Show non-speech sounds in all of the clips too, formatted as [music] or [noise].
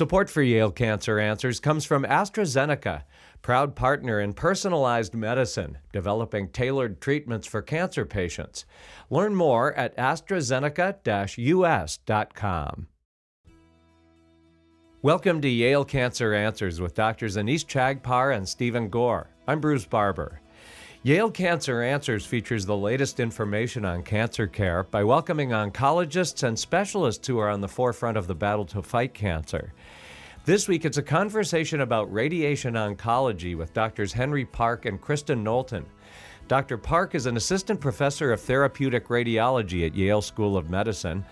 Support for Yale Cancer Answers comes from AstraZeneca, proud partner in personalized medicine, developing tailored treatments for cancer patients. Learn more at AstraZeneca-US.com. Welcome to Yale Cancer Answers with Drs. Anees Chagpar and Stephen Gore. I'm Bruce Barber. Yale Cancer Answers features the latest information on cancer care by welcoming oncologists and specialists who are on the forefront of the battle to fight cancer. This week, it's a conversation about radiation oncology with Drs. Henry Park and Kristen Knowlton. Dr. Park is an assistant professor of therapeutic radiology at Yale School of Medicine.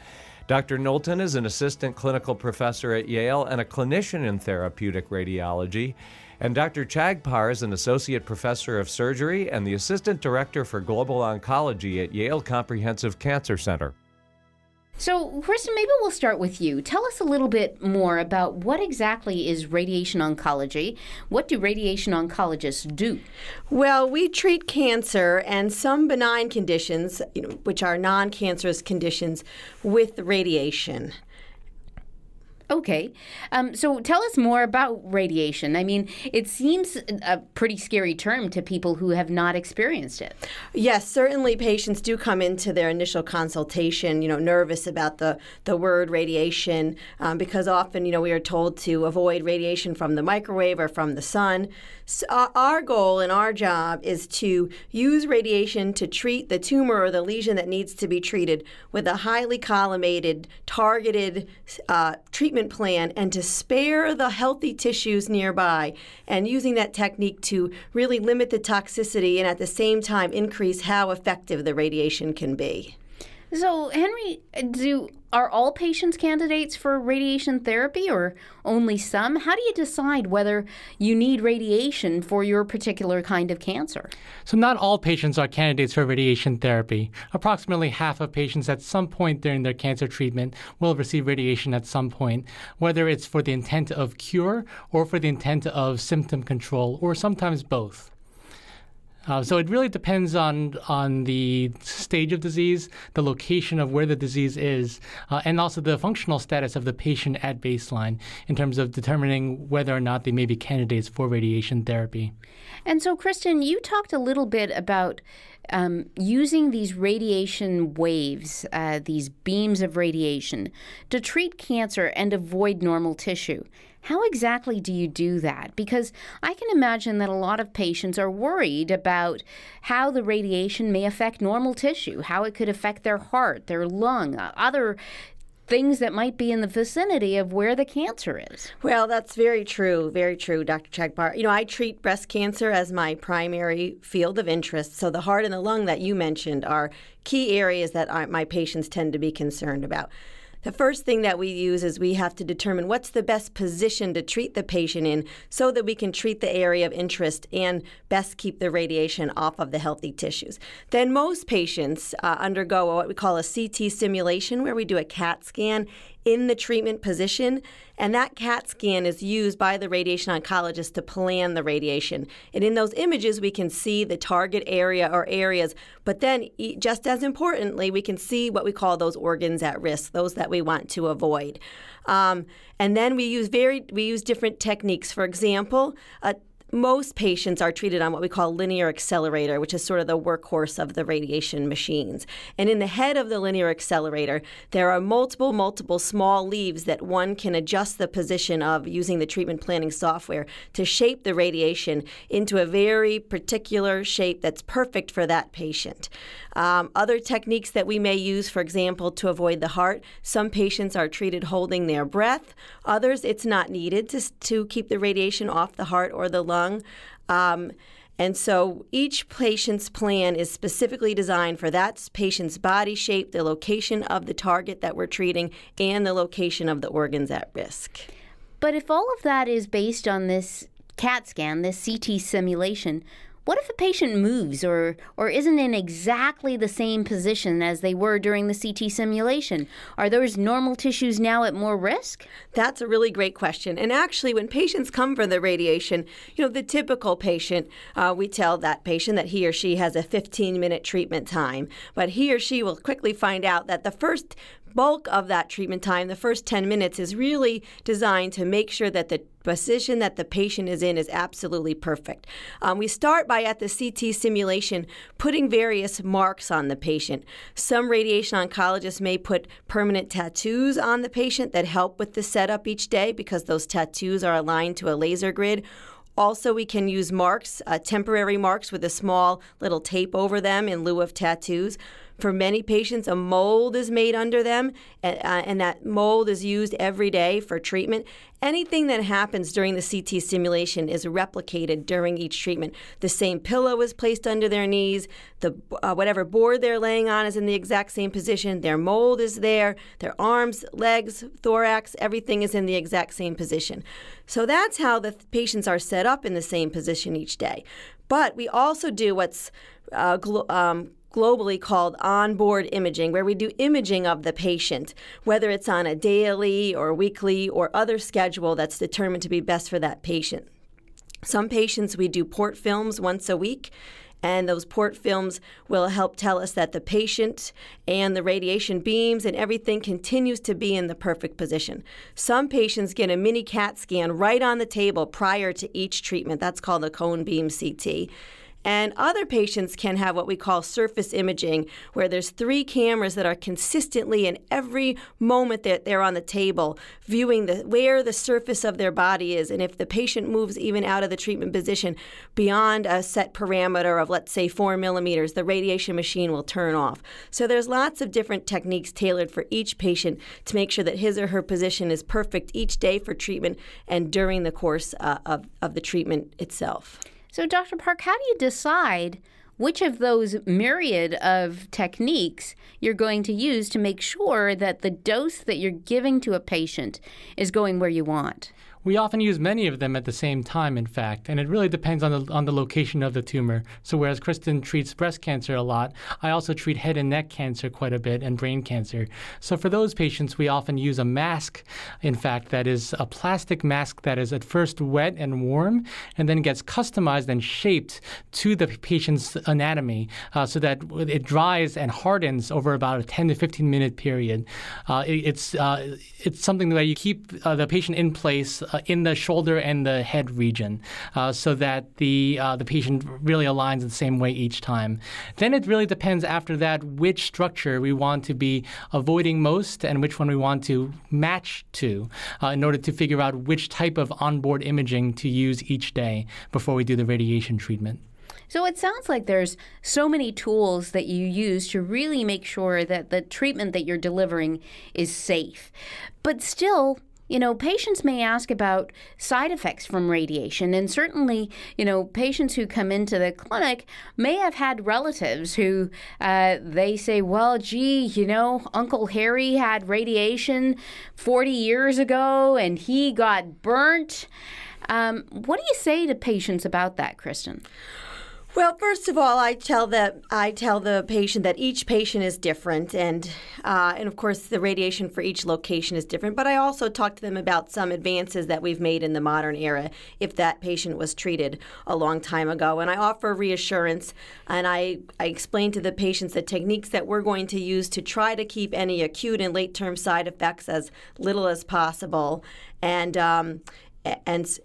Dr. Knowlton is an assistant clinical professor at Yale and a clinician in therapeutic radiology. And Dr. Chagpar is an associate professor of surgery and the assistant director for global oncology at Yale Comprehensive Cancer Center. So, Kristen, maybe we'll start with you. Tell us a little bit more about what exactly is radiation oncology. What do radiation oncologists do? Well, we treat cancer and some benign conditions, you know, which are non cancerous conditions, with radiation. Okay. Um, so tell us more about radiation. I mean, it seems a pretty scary term to people who have not experienced it. Yes, certainly patients do come into their initial consultation, you know, nervous about the, the word radiation um, because often, you know, we are told to avoid radiation from the microwave or from the sun. So our goal and our job is to use radiation to treat the tumor or the lesion that needs to be treated with a highly collimated, targeted uh, treatment plan and to spare the healthy tissues nearby and using that technique to really limit the toxicity and at the same time increase how effective the radiation can be. So, Henry, do are all patients candidates for radiation therapy or only some? How do you decide whether you need radiation for your particular kind of cancer? So, not all patients are candidates for radiation therapy. Approximately half of patients at some point during their cancer treatment will receive radiation at some point, whether it's for the intent of cure or for the intent of symptom control, or sometimes both. Uh, so it really depends on on the stage of disease, the location of where the disease is, uh, and also the functional status of the patient at baseline in terms of determining whether or not they may be candidates for radiation therapy. And so, Kristen, you talked a little bit about um, using these radiation waves, uh, these beams of radiation, to treat cancer and avoid normal tissue. How exactly do you do that? Because I can imagine that a lot of patients are worried about how the radiation may affect normal tissue, how it could affect their heart, their lung, uh, other things that might be in the vicinity of where the cancer is. Well, that's very true, very true, Dr. Chagpar. You know, I treat breast cancer as my primary field of interest. So the heart and the lung that you mentioned are key areas that I, my patients tend to be concerned about. The first thing that we use is we have to determine what's the best position to treat the patient in so that we can treat the area of interest and best keep the radiation off of the healthy tissues. Then most patients uh, undergo what we call a CT simulation where we do a CAT scan in the treatment position. And that CAT scan is used by the radiation oncologist to plan the radiation. And in those images, we can see the target area or areas. But then, just as importantly, we can see what we call those organs at risk, those that we want to avoid. Um, and then we use very we use different techniques. For example, most patients are treated on what we call linear accelerator, which is sort of the workhorse of the radiation machines. And in the head of the linear accelerator, there are multiple, multiple small leaves that one can adjust the position of using the treatment planning software to shape the radiation into a very particular shape that's perfect for that patient. Um, other techniques that we may use, for example, to avoid the heart, some patients are treated holding their breath. Others, it's not needed to, to keep the radiation off the heart or the lung. Um, and so each patient's plan is specifically designed for that patient's body shape, the location of the target that we're treating, and the location of the organs at risk. But if all of that is based on this CAT scan, this CT simulation, what if a patient moves or, or isn't in exactly the same position as they were during the CT simulation? Are those normal tissues now at more risk? That's a really great question. And actually, when patients come for the radiation, you know, the typical patient, uh, we tell that patient that he or she has a 15 minute treatment time, but he or she will quickly find out that the first bulk of that treatment time, the first 10 minutes, is really designed to make sure that the position that the patient is in is absolutely perfect. Um, we start by at the CT simulation putting various marks on the patient. Some radiation oncologists may put permanent tattoos on the patient that help with the setup each day because those tattoos are aligned to a laser grid also, we can use marks, uh, temporary marks with a small little tape over them in lieu of tattoos. For many patients, a mold is made under them, and, uh, and, that mold is used every day for treatment. Anything that happens during the CT simulation is replicated during each treatment. The same pillow is placed under their knees, the uh, whatever board they're laying on is in the exact same position, their mold is there, their arms, legs, thorax, everything is in the exact same position. So that's how the th- patients are set up in the same position each day. But we also do what's uh, gl- um, globally called onboard imaging, where we do imaging of the patient, whether it's on a daily or weekly or other schedule that's determined to be best for that patient. Some patients we do port films once a week, and those port films will help tell us that the patient and the radiation beams and everything continues to be in the perfect position. Some patients get a mini CAT scan right on the table prior to each treatment. That's called a cone beam CT. And other patients can have what we call surface imaging, where there's three cameras that are consistently in every moment that they're on the table, viewing the, where the surface of their body is. And if the patient moves even out of the treatment position beyond a set parameter of, let's say, four millimeters, the radiation machine will turn off. So there's lots of different techniques tailored for each patient to make sure that his or her position is perfect each day for treatment and during the course uh, of, of the treatment itself. So, Dr. Park, how do you decide which of those myriad of techniques you're going to use to make sure that the dose that you're giving to a patient is going where you want? We often use many of them at the same time, in fact, and it really depends on the, on the location of the tumor. So, whereas Kristen treats breast cancer a lot, I also treat head and neck cancer quite a bit and brain cancer. So, for those patients, we often use a mask, in fact, that is a plastic mask that is at first wet and warm and then gets customized and shaped to the patient's anatomy uh, so that it dries and hardens over about a 10 to 15 minute period. Uh, it, it's, uh, it's something that you keep uh, the patient in place uh, in the shoulder and the head region, uh, so that the uh, the patient really aligns the same way each time. Then it really depends after that which structure we want to be avoiding most and which one we want to match to, uh, in order to figure out which type of onboard imaging to use each day before we do the radiation treatment. So it sounds like there's so many tools that you use to really make sure that the treatment that you're delivering is safe. But still, you know, patients may ask about side effects from radiation, and certainly, you know, patients who come into the clinic may have had relatives who uh, they say, well, gee, you know, Uncle Harry had radiation 40 years ago and he got burnt. Um, what do you say to patients about that, Kristen? Well, first of all, I tell the I tell the patient that each patient is different, and uh, and of course the radiation for each location is different. But I also talk to them about some advances that we've made in the modern era, if that patient was treated a long time ago, and I offer reassurance, and I I explain to the patients the techniques that we're going to use to try to keep any acute and late term side effects as little as possible, and um, and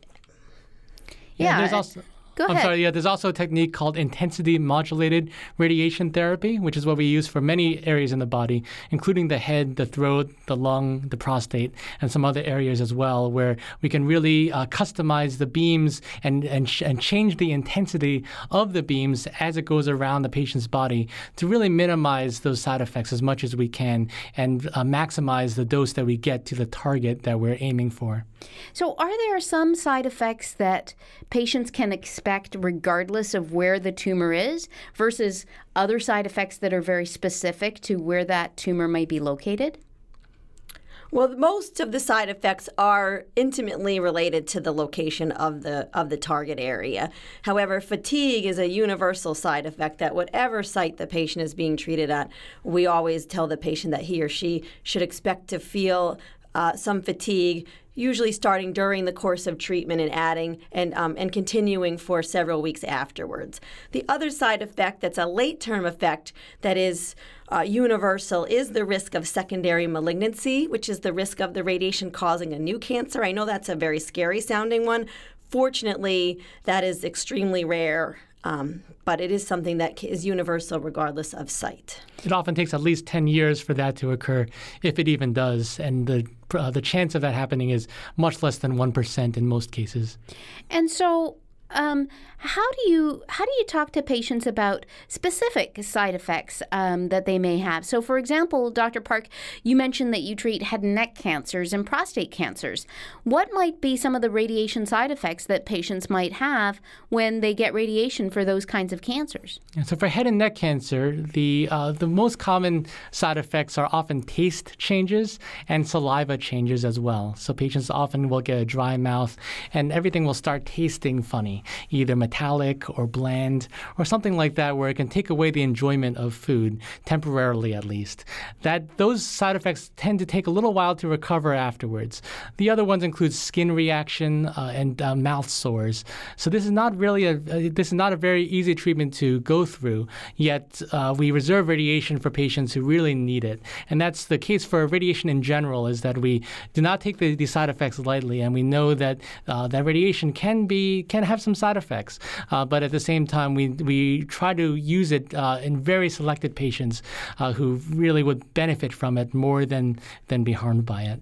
yeah, there's also Go I'm sorry, yeah, there's also a technique called intensity modulated radiation therapy, which is what we use for many areas in the body, including the head, the throat, the lung, the prostate, and some other areas as well, where we can really uh, customize the beams and, and, sh- and change the intensity of the beams as it goes around the patient's body to really minimize those side effects as much as we can and uh, maximize the dose that we get to the target that we're aiming for. So, are there some side effects that patients can expect regardless of where the tumor is versus other side effects that are very specific to where that tumor may be located? Well, most of the side effects are intimately related to the location of the of the target area. However, fatigue is a universal side effect that whatever site the patient is being treated at, we always tell the patient that he or she should expect to feel uh, some fatigue usually starting during the course of treatment and adding and, um, and continuing for several weeks afterwards. The other side effect that's a late term effect that is uh, universal is the risk of secondary malignancy, which is the risk of the radiation causing a new cancer. I know that's a very scary sounding one. Fortunately, that is extremely rare. Um, but it is something that is universal regardless of site. It often takes at least 10 years for that to occur, if it even does. And the, uh, the chance of that happening is much less than 1% in most cases. And so, um, how do you how do you talk to patients about specific side effects um, that they may have? So, for example, Dr. Park, you mentioned that you treat head and neck cancers and prostate cancers. What might be some of the radiation side effects that patients might have when they get radiation for those kinds of cancers? Yeah, so, for head and neck cancer, the uh, the most common side effects are often taste changes and saliva changes as well. So, patients often will get a dry mouth, and everything will start tasting funny, either metallic or bland or something like that where it can take away the enjoyment of food temporarily at least. That those side effects tend to take a little while to recover afterwards. The other ones include skin reaction uh, and uh, mouth sores. So this is not really a uh, this is not a very easy treatment to go through yet uh, we reserve radiation for patients who really need it. And that's the case for radiation in general is that we do not take the, the side effects lightly and we know that uh, that radiation can be can have some side effects uh, but at the same time, we, we try to use it uh, in very selected patients uh, who really would benefit from it more than, than be harmed by it.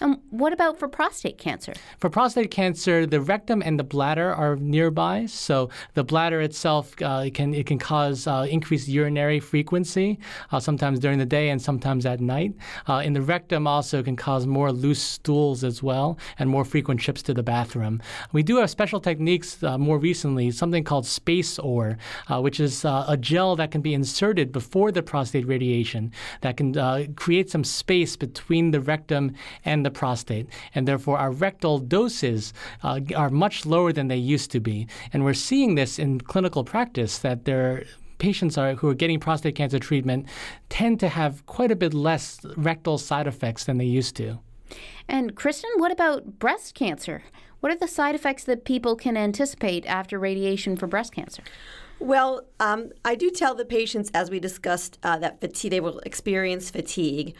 Um, what about for prostate cancer? For prostate cancer, the rectum and the bladder are nearby. So the bladder itself uh, it can it can cause uh, increased urinary frequency, uh, sometimes during the day and sometimes at night. Uh, in the rectum also can cause more loose stools as well and more frequent trips to the bathroom. We do have special techniques uh, more recently, something called SpaceOAR, uh, which is a gel that can be inserted before the prostate radiation that can create some space between the rectum and and the prostate. And therefore, our rectal doses uh, are much lower than they used to be. And we're seeing this in clinical practice that there patients are, who are getting prostate cancer treatment tend to have quite a bit less rectal side effects than they used to. And Kristen, what about breast cancer? What are the side effects that people can anticipate after radiation for breast cancer? Well, um, I do tell the patients, as we discussed, uh, that fatigue, they will experience fatigue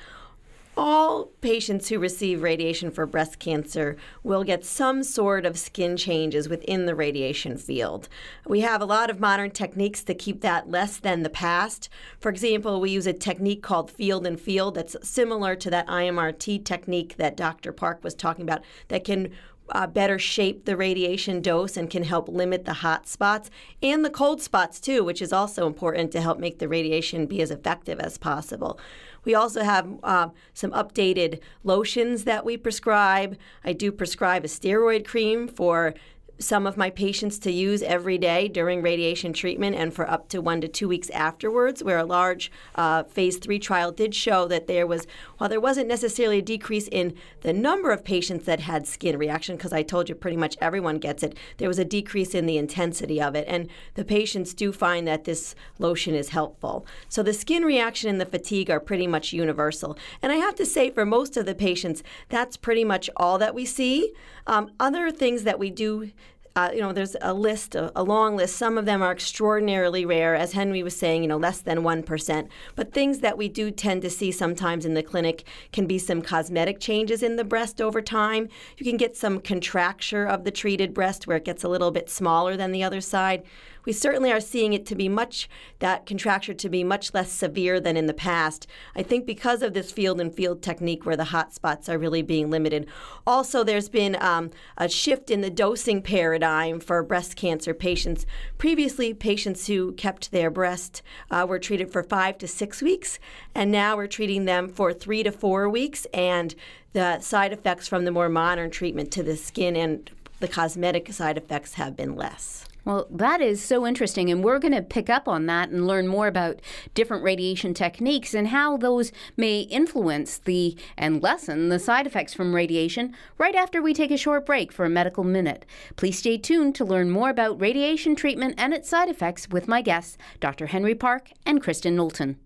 all patients who receive radiation for breast cancer will get some sort of skin changes within the radiation field. We have a lot of modern techniques to keep that less than the past. For example, we use a technique called field in field that's similar to that IMRT technique that Dr. Park was talking about that can uh, better shape the radiation dose and can help limit the hot spots and the cold spots too, which is also important to help make the radiation be as effective as possible. We also have uh, some updated lotions that we prescribe. I do prescribe a steroid cream for some of my patients to use every day during radiation treatment and for up to one to two weeks afterwards, where a large uh, phase three trial did show that there was, while there wasn't necessarily a decrease in the number of patients that had skin reaction, because I told you pretty much everyone gets it, there was a decrease in the intensity of it. And the patients do find that this lotion is helpful. So the skin reaction and the fatigue are pretty much universal. And I have to say, for most of the patients, that's pretty much all that we see. Um, other things that we do uh, you know, there's a list, a, a, long list. Some of them are extraordinarily rare, as Henry was saying, you know, less than 1%. But things that we do tend to see sometimes in the clinic can be some cosmetic changes in the breast over time. You can get some contracture of the treated breast where it gets a little bit smaller than the other side we certainly are seeing it to be much, that contracture to be much less severe than in the past. I think because of this field in field technique where the hot spots are really being limited. Also, there's been um, a shift in the dosing paradigm for breast cancer patients. Previously, patients who kept their breast uh, were treated for five to six weeks, and now we're treating them for three to four weeks. And the side effects from the more modern treatment to the skin and the cosmetic side effects have been less. Well, that is so interesting, and we're going to pick up on that and learn more about different radiation techniques and how those may influence the and lessen the side effects from radiation right after we take a short break for a medical minute. Please stay tuned to learn more about radiation treatment and its side effects with my guests, Dr. Henry Park and Kristen Knowlton.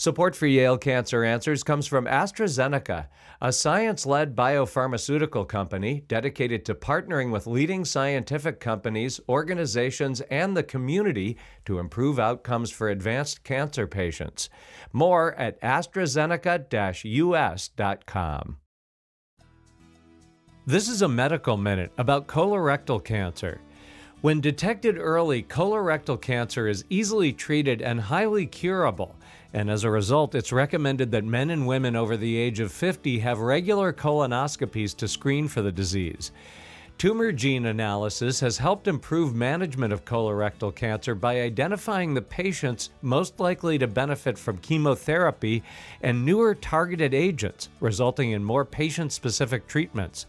Support for Yale Cancer Answers comes from AstraZeneca, a science led biopharmaceutical company dedicated to partnering with leading scientific companies, organizations, and the community to improve outcomes for advanced cancer patients. More at AstraZeneca US.com. This is a medical minute about colorectal cancer. When detected early, colorectal cancer is easily treated and highly curable and as a result, it's recommended that men and women over the age of 50 have regular colonoscopies to screen for the disease. Tumor gene analysis has helped improve management of colorectal cancer by identifying the patients most likely to benefit from chemotherapy and newer targeted agents, resulting in more patient specific treatments.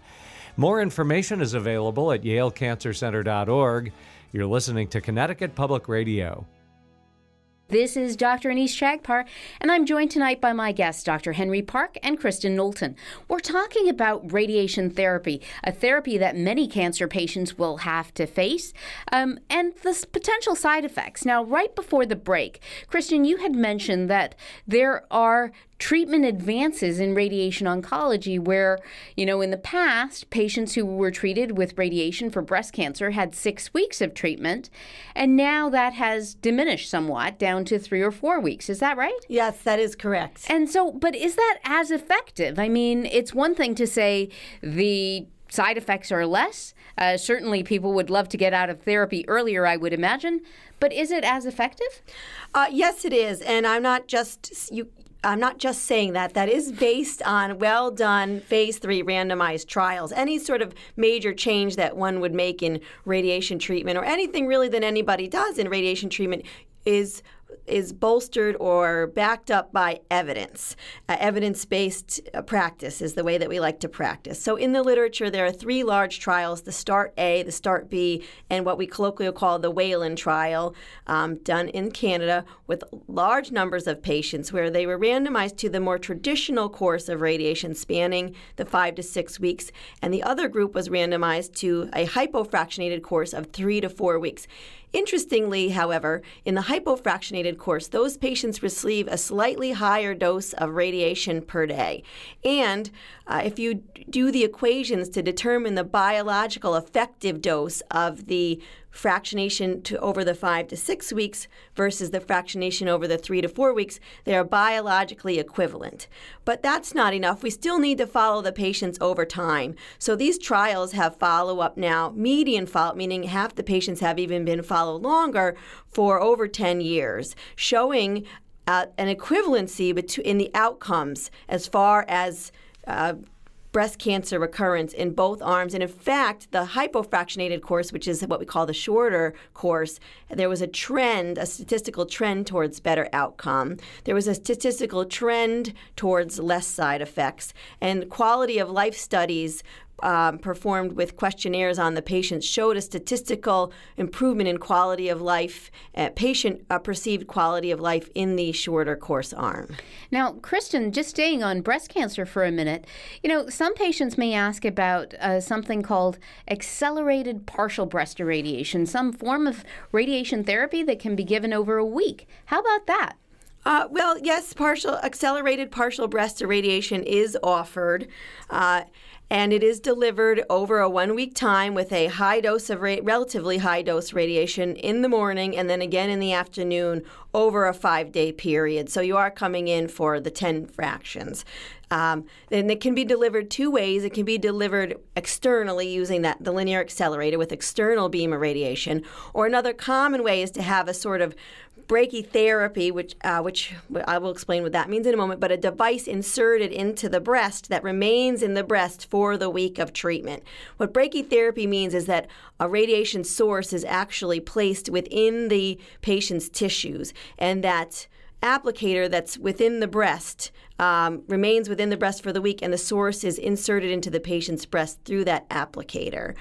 More information is available at yalecancercenter.org. You're listening to Connecticut Public Radio. This is Dr. Anees Chagpar, and I'm joined tonight by my guests, Dr. Henry Park and Kristen Knowlton. We're talking about radiation therapy, a therapy that many cancer patients will have to face, um, and the potential side effects. Now, right before the break, Kristen, you had mentioned that there are treatment advances in radiation oncology where, you know, in the past, patients who were treated with radiation for breast cancer had six weeks of treatment, and now that has diminished somewhat down to three or four weeks. Is that right? Yes, that is correct. And so, but is that as effective? I mean, it's one thing to say the side effects are less. Uh, certainly, people would love to get out of therapy earlier, I would imagine. But is it as effective? Uh, yes, it is. And I'm not just you. I'm not just saying that. That is based on well done phase three randomized trials. Any sort of major change that one would make in radiation treatment or anything really that anybody does in radiation treatment is is bolstered or backed up by evidence. Uh, evidence based uh, practice is the way that we like to practice. So, in the literature, there are three large trials the START A, the START B, and what we colloquially call the Whelan trial, um, done in Canada with large numbers of patients where they were randomized to the more traditional course of radiation spanning the five to six weeks, and the other group was randomized to a hypofractionated course of three to four weeks. Interestingly, however, in the hypofractionated course, those patients receive a slightly higher dose of radiation per day. And uh, if you do the equations to determine the biological effective dose of the fractionation to over the five to six weeks versus the fractionation over the three to four weeks, they are biologically equivalent. But that's not enough. We still need to follow the patients over time. So these trials have follow up now, median follow meaning half the patients have even been followed longer for over 10 years, showing uh, an equivalency in the outcomes as far as uh, breast cancer recurrence in both arms. And in fact, the hypofractionated course, which is what we call the shorter course, there was a trend, a statistical trend towards better outcome. There was a statistical trend towards less side effects. And quality of life studies um, performed with questionnaires on the patients showed a statistical improvement in quality of life, uh, patient uh, perceived quality of life in the shorter course arm. Now, Kristen, just staying on breast cancer for a minute, you know, some patients may ask about uh, something called accelerated partial breast irradiation, some form of radiation therapy that can be given over a week. How about that? Uh, well, yes, partial accelerated partial breast irradiation is offered. Uh, and it is delivered over a one week time with a high dose of ra- relatively high dose radiation in the morning and then again in the afternoon over a five day period. So you are coming in for the 10 fractions. Um, and it can be delivered two ways. It can be delivered externally using that the linear accelerator with external beam irradiation, or another common way is to have a sort of brachytherapy, which uh, which I will explain what that means in a moment, but a device inserted into the breast that remains in the breast for the week of treatment. What brachytherapy means is that a radiation source is actually placed within the patient's tissues, and that applicator that's within the breast um, remains within the breast for the week, and the source is inserted into the patient's breast through that applicator.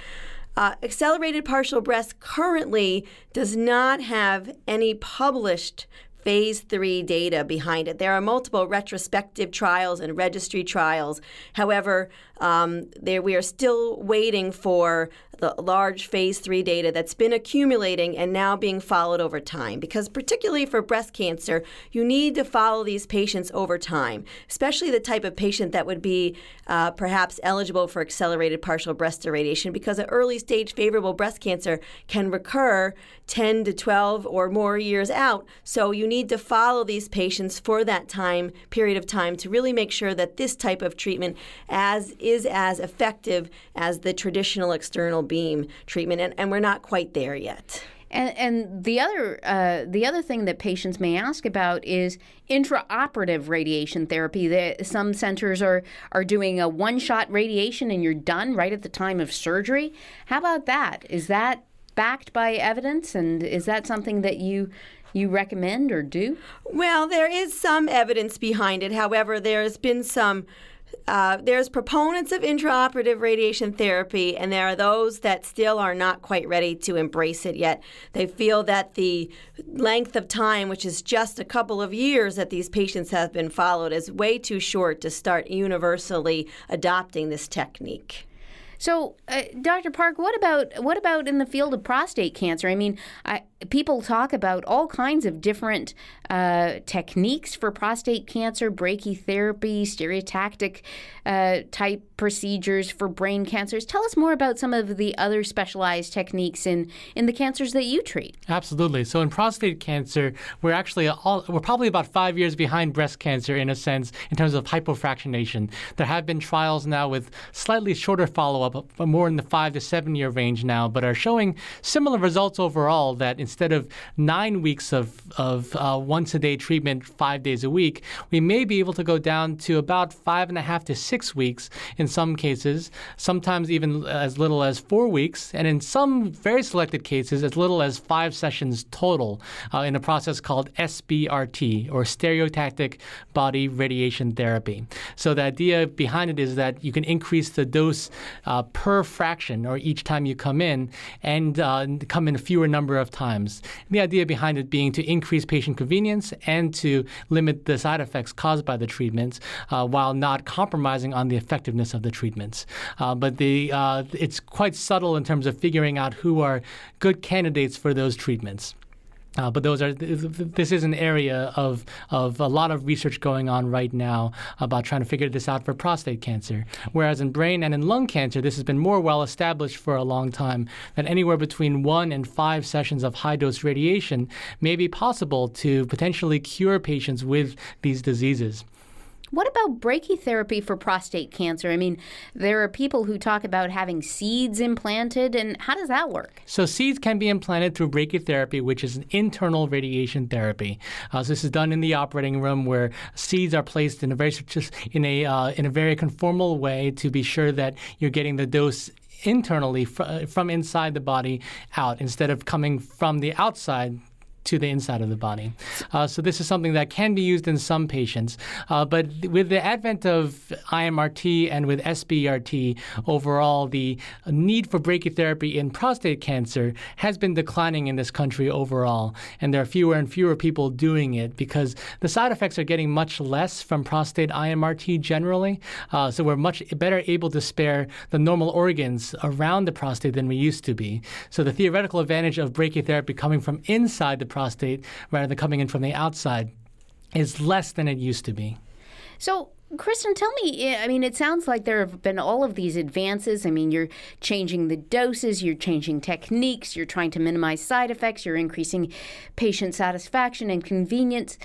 Uh, accelerated partial breast currently does not have any published phase three data behind it. There are multiple retrospective trials and registry trials. However, um, there, we are still waiting for the large phase three data that's been accumulating and now being followed over time. Because, particularly for breast cancer, you need to follow these patients over time, especially the type of patient that would be uh, perhaps eligible for accelerated partial breast irradiation, because an early stage favorable breast cancer can recur 10 to 12 or more years out. So, you need to follow these patients for that time period of time to really make sure that this type of treatment as is as effective as the traditional external beam treatment, and, and we're not quite there yet. And, and the other uh, the other thing that patients may ask about is intraoperative radiation therapy. The, some centers are are doing a one shot radiation and you're done right at the time of surgery. How about that? Is that backed by evidence, and is that something that you you recommend or do? Well, there is some evidence behind it. However, there has been some uh, there's proponents of intraoperative radiation therapy, and there are those that still are not quite ready to embrace it yet. They feel that the length of time, which is just a couple of years that these patients have been followed, is way too short to start universally adopting this technique. So, uh, Dr. Park, what about what about in the field of prostate cancer? I mean, I, people talk about all kinds of different uh, techniques for prostate cancer, brachytherapy, stereotactic uh, type procedures for brain cancers. Tell us more about some of the other specialized techniques in, in the cancers that you treat. Absolutely. So in prostate cancer, we're actually all, we're probably about five years behind breast cancer in a sense in terms of hypofractionation. There have been trials now with slightly shorter follow-up, more in the five to seven year range now, but are showing similar results overall. That instead of nine weeks of of uh, once a day treatment, five days a week, we may be able to go down to about five and a half to six weeks in some cases, sometimes even as little as four weeks, and in some very selected cases, as little as five sessions total uh, in a process called SBRT, or stereotactic body radiation therapy. So the idea behind it is that you can increase the dose uh, per fraction, or each time you come in, and uh, come in a fewer number of times. The idea behind it being to increase patient convenience and to limit the side effects caused by the treatments uh, while not compromising on the effectiveness of the treatments. Uh, but the, uh, it's quite subtle in terms of figuring out who are good candidates for those treatments. Uh, but those are this is an area of of a lot of research going on right now about trying to figure this out for prostate cancer. Whereas in brain and in lung cancer, this has been more well established for a long time that anywhere between one and five sessions of high dose radiation may be possible to potentially cure patients with these diseases. What about brachytherapy for prostate cancer? I mean, there are people who talk about having seeds implanted, and how does that work? So, seeds can be implanted through brachytherapy, which is an internal radiation therapy. Uh, so, this is done in the operating room where seeds are placed in a very in a uh, in a very conformal way to be sure that you're getting the dose internally fr- from inside the body out instead of coming from the outside to the inside of the body. Uh, so this is something that can be used in some patients. Uh, but with the advent of IMRT and with SBRT, overall, the need for brachytherapy in prostate cancer has been declining in this country overall. And there are fewer and fewer people doing it because the side effects are getting much less from prostate IMRT generally. Uh, so we're much better able to spare the normal organs around the prostate than we used to be. So the theoretical advantage of brachytherapy coming from inside the prostate rather than coming in from the outside is less than it used to be. So, Kristen, tell me, I mean, it sounds like there have been all of these advances. I mean, you're changing the doses, you're changing techniques, you're trying to minimize side effects, you're increasing patient satisfaction and convenience.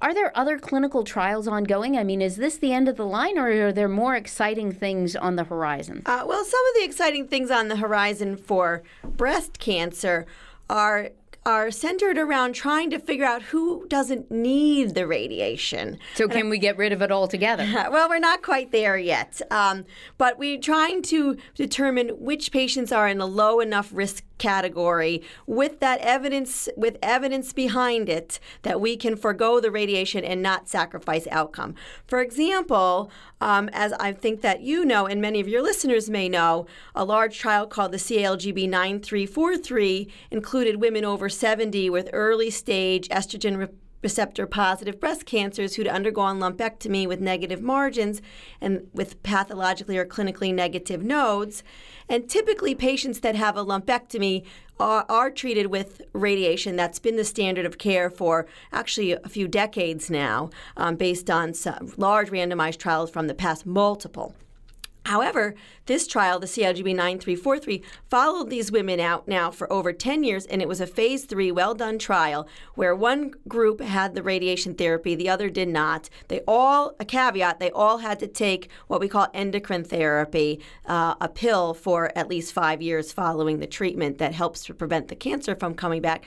Are there other clinical trials ongoing? I mean, is this the end of the line, or are there more exciting things on the horizon? Uh, well, some of the exciting things on the horizon for breast cancer are are centered around trying to figure out who doesn't need the radiation. So, can we get rid of it altogether? [laughs] well, we're not quite there yet, um, but we're trying to determine which patients are in a low enough risk category with that evidence with evidence behind it that we can forego the radiation and not sacrifice outcome. For example um, as i think that you know and many of your listeners may know a large trial called the calgb 9343 included women over 70 with early stage estrogen re- receptor positive breast cancers who'd undergone lumpectomy with negative margins and with pathologically or clinically negative nodes. And typically, patients that have a lumpectomy are, are, treated with radiation. That's been the standard of care for actually a few decades now, um, based on large randomized trials from the past, multiple. However, this trial, the CALGB 9343, followed these women out now for over 10 years, and it was a phase three, well done trial where one group had the radiation therapy, the other did not. They all, a caveat, they all had to take what we call endocrine therapy, uh, a pill for at least five years following the treatment that helps to prevent the cancer from coming back.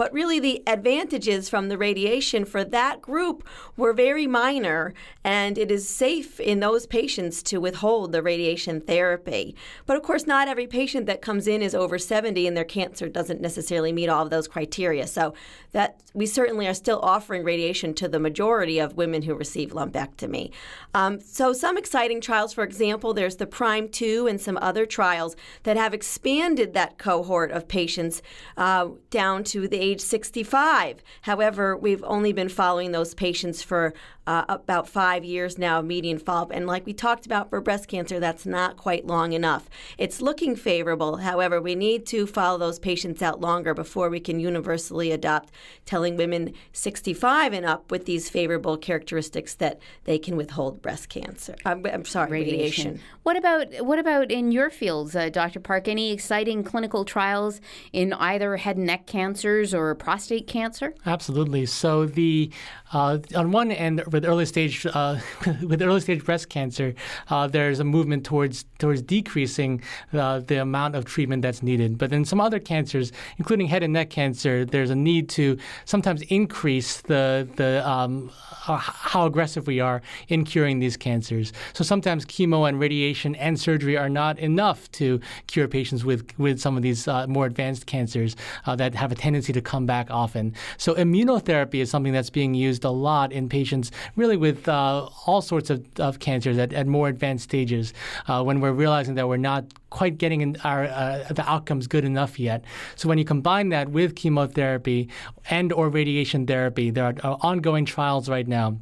But really, the advantages from the radiation for that group were very minor, and it is safe in those patients to withhold the radiation therapy. But of course, not every patient that comes in is over 70 and their cancer doesn't necessarily meet all of those criteria. So that we certainly are still offering radiation to the majority of women who receive lumpectomy. Um, so some exciting trials, for example, there's the Prime 2 and some other trials that have expanded that cohort of patients uh, down to the age 65. However, we've only been following those patients for uh, about five years now, median follow up. And like we talked about for breast cancer, that's not quite long enough. It's looking favorable. However, we need to follow those patients out longer before we can universally adopt telling women 65 and up with these favorable characteristics that they can withhold breast cancer. I'm, I'm sorry, radiation. radiation. What about what about in your fields, uh, Dr. Park? Any exciting clinical trials in either head and neck cancers or prostate cancer? Absolutely. So the uh, on one end, with early stage uh, [laughs] with early stage breast cancer, uh, there's a movement towards towards decreasing uh, the amount of treatment that's needed. But in some other cancers, including head and neck cancer, there's a need to sometimes increase the the um, uh, how aggressive we are in curing these cancers. So sometimes chemo and radiation and surgery are not enough to cure patients with with some of these uh, more advanced cancers that have a tendency to come back often. So immunotherapy is something that's being used a lot in patients really with uh, all sorts of, of cancers at, at more advanced stages uh, when we're realizing that we're not quite getting our uh, the outcomes good enough yet. So when you combine that with chemotherapy and or radiation therapy, there are uh, ongoing trials right now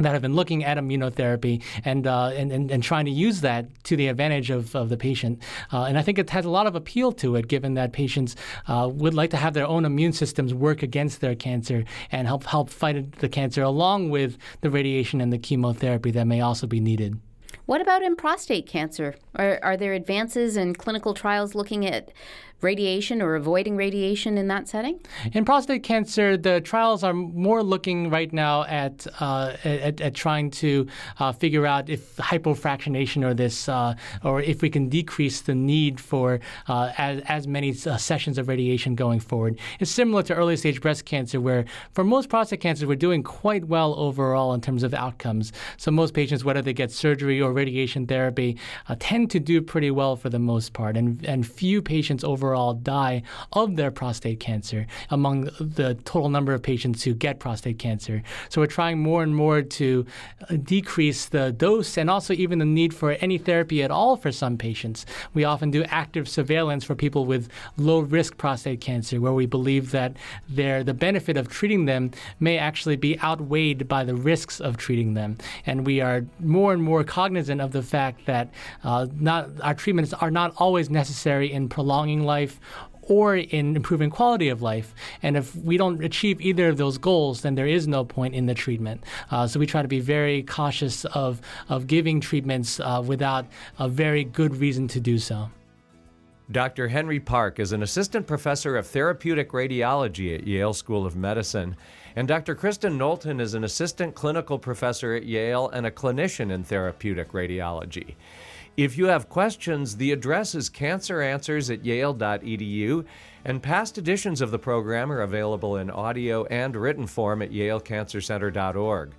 that have been looking at immunotherapy and, uh, and, and, and, trying to use that to the advantage of, of the patient. Uh, and I think it has a lot of appeal to it, given that patients uh, would like to have their own immune systems work against their cancer and help, help fight the cancer along with the radiation and the chemotherapy that may also be needed. What about in prostate cancer? Are, are there advances in clinical trials looking at radiation or avoiding radiation in that setting? In prostate cancer, the trials are more looking right now at uh, at, at, trying to uh, figure out if hypofractionation or this uh, or if we can decrease the need for uh, as, as many uh, sessions of radiation going forward. It's similar to early stage breast cancer, where for most prostate cancers we're doing quite well overall in terms of outcomes. So most patients, whether they get surgery or radiation therapy, uh, tend to do pretty well for the most part, and and few patients overall die of their prostate cancer among the total number of patients who get prostate cancer. So we're trying more and more to uh, decrease the dose and also even the need for any therapy at all for some patients. We often do active surveillance for people with low risk prostate cancer where we believe that their the benefit of treating them may actually be outweighed by the risks of treating them. And we are more and more cognizant of the fact that uh, not our treatments are not always necessary in prolonging life life or in improving quality of life. And if we don't achieve either of those goals, then there is no point in the treatment. Uh, so we try to be very cautious of, of giving treatments uh, without a very good reason to do so. Dr. Henry Park is an assistant professor of therapeutic radiology at Yale School of Medicine. And Dr. Kristen Knowlton is an assistant clinical professor at Yale and a clinician in therapeutic radiology. If you have questions, the address is canceranswers at yale.edu, and past editions of the program are available in audio and written form at yalecancercenter.org.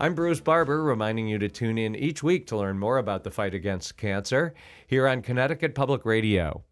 I'm Bruce Barber, reminding you to tune in each week to learn more about the fight against cancer here on Connecticut Public Radio.